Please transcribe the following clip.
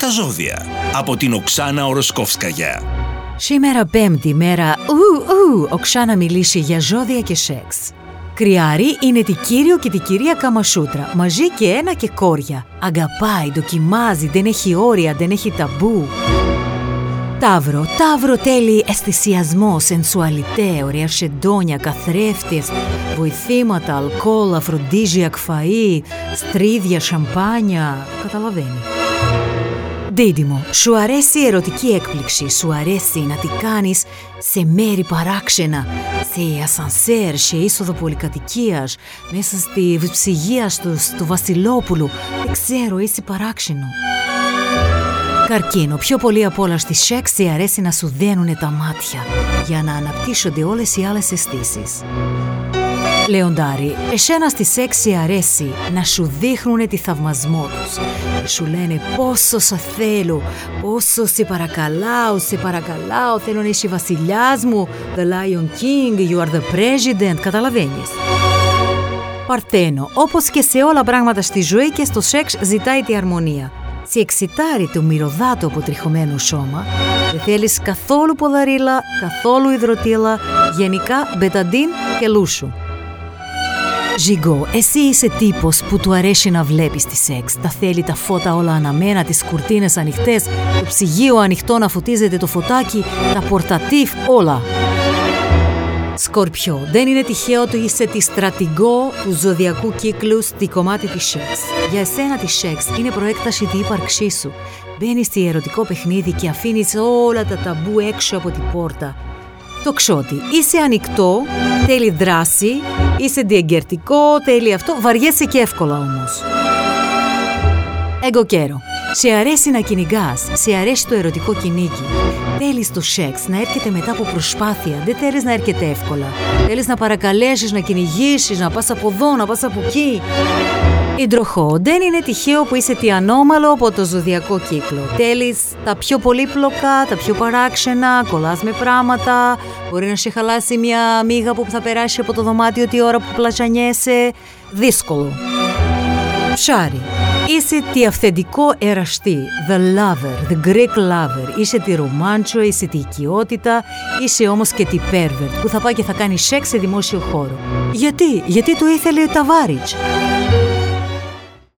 Τα ζώδια από την Οξάνα Οροσκόφσκαγια. Σήμερα πέμπτη μέρα, ου, ου, Οξάνα μιλήσει για ζώδια και σεξ. Κρυάρι είναι τη κύριο και τη κυρία Καμασούτρα, μαζί και ένα και κόρια. Αγαπάει, δοκιμάζει, δεν έχει όρια, δεν έχει ταμπού. Ταύρο, Ταύρο τέλει αισθησιασμός, σενσουαλιτέ, ωραία σεντόνια, καθρέφτες, βοηθήματα, αλκοόλ, αφροντίζιακ φαΐ, στρίδια, σαμπάνια. Καταλαβαίνει. Δίδυμο, σου αρέσει η ερωτική έκπληξη, σου αρέσει να τη κάνεις σε μέρη παράξενα, σε ασανσέρ, σε είσοδο πολυκατοικίας, μέσα στη ψυγεία του, του Βασιλόπουλου. Δεν ξέρω, είσαι παράξενο. Καρκίνο, πιο πολύ απ' όλα στη σεξ αρέσει να σου δένουνε τα μάτια για να αναπτύσσονται όλες οι άλλες αισθήσεις. Λεοντάρι, εσένα στη σεξ αρέσει να σου δείχνουνε τη θαυμασμό τους. Σου λένε πόσο σε θέλω, πόσο σε παρακαλάω, σε παρακαλάω, θέλω να είσαι βασιλιάς μου, the lion king, you are the president, καταλαβαίνεις. Παρθένο, όπως και σε όλα πράγματα στη ζωή και στο σεξ ζητάει τη αρμονία σε εξητάρει το μυρωδάτο αποτριχωμένο σώμα, δεν θέλεις καθόλου ποδαρίλα, καθόλου υδροτήλα, γενικά μπεταντίν και λούσου. Ζιγκό, εσύ είσαι τύπος που του αρέσει να βλέπεις τη σεξ. Τα θέλει τα φώτα όλα αναμένα, τις κουρτίνες ανοιχτές, το ψυγείο ανοιχτό να φωτίζεται το φωτάκι, τα πορτατίφ, όλα. Σκορπιό, δεν είναι τυχαίο ότι είσαι τη στρατηγό του ζωδιακού κύκλου στη κομμάτι της σεξ. Για εσένα τη σεξ είναι προέκταση τη ύπαρξή σου. Μπαίνεις στη ερωτικό παιχνίδι και αφήνεις όλα τα ταμπού έξω από την πόρτα. Το ξότι, είσαι ανοιχτό, θέλει δράση, είσαι διεγκερτικό, θέλει αυτό, βαριέσαι και εύκολα όμως. Εγκοκέρο. Σε αρέσει να κυνηγάς, σε αρέσει το ερωτικό κυνήγι. Θέλεις το σεξ να έρχεται μετά από προσπάθεια, δεν θέλεις να έρχεται εύκολα. Θέλεις να παρακαλέσεις, να κυνηγήσεις, να πας από εδώ, να πας από εκεί. Ιντροχό, δεν είναι τυχαίο που είσαι τι ανώμαλο από το ζωδιακό κύκλο. Θέλεις τα πιο πολύπλοκα, τα πιο παράξενα, κολλάς με πράγματα. Μπορεί να σε χαλάσει μια μίγα που θα περάσει από το δωμάτιο τη ώρα που πλατσανιέσαι. Δύσκολο. Ψάρι. Είσαι τη αυθεντικό εραστή, the lover, the Greek lover. Είσαι τη ρομάντσο, είσαι τη οικειότητα, είσαι όμως και τη pervert που θα πάει και θα κάνει σεξ σε δημόσιο χώρο. Γιατί, γιατί το ήθελε ο Ταβάριτς;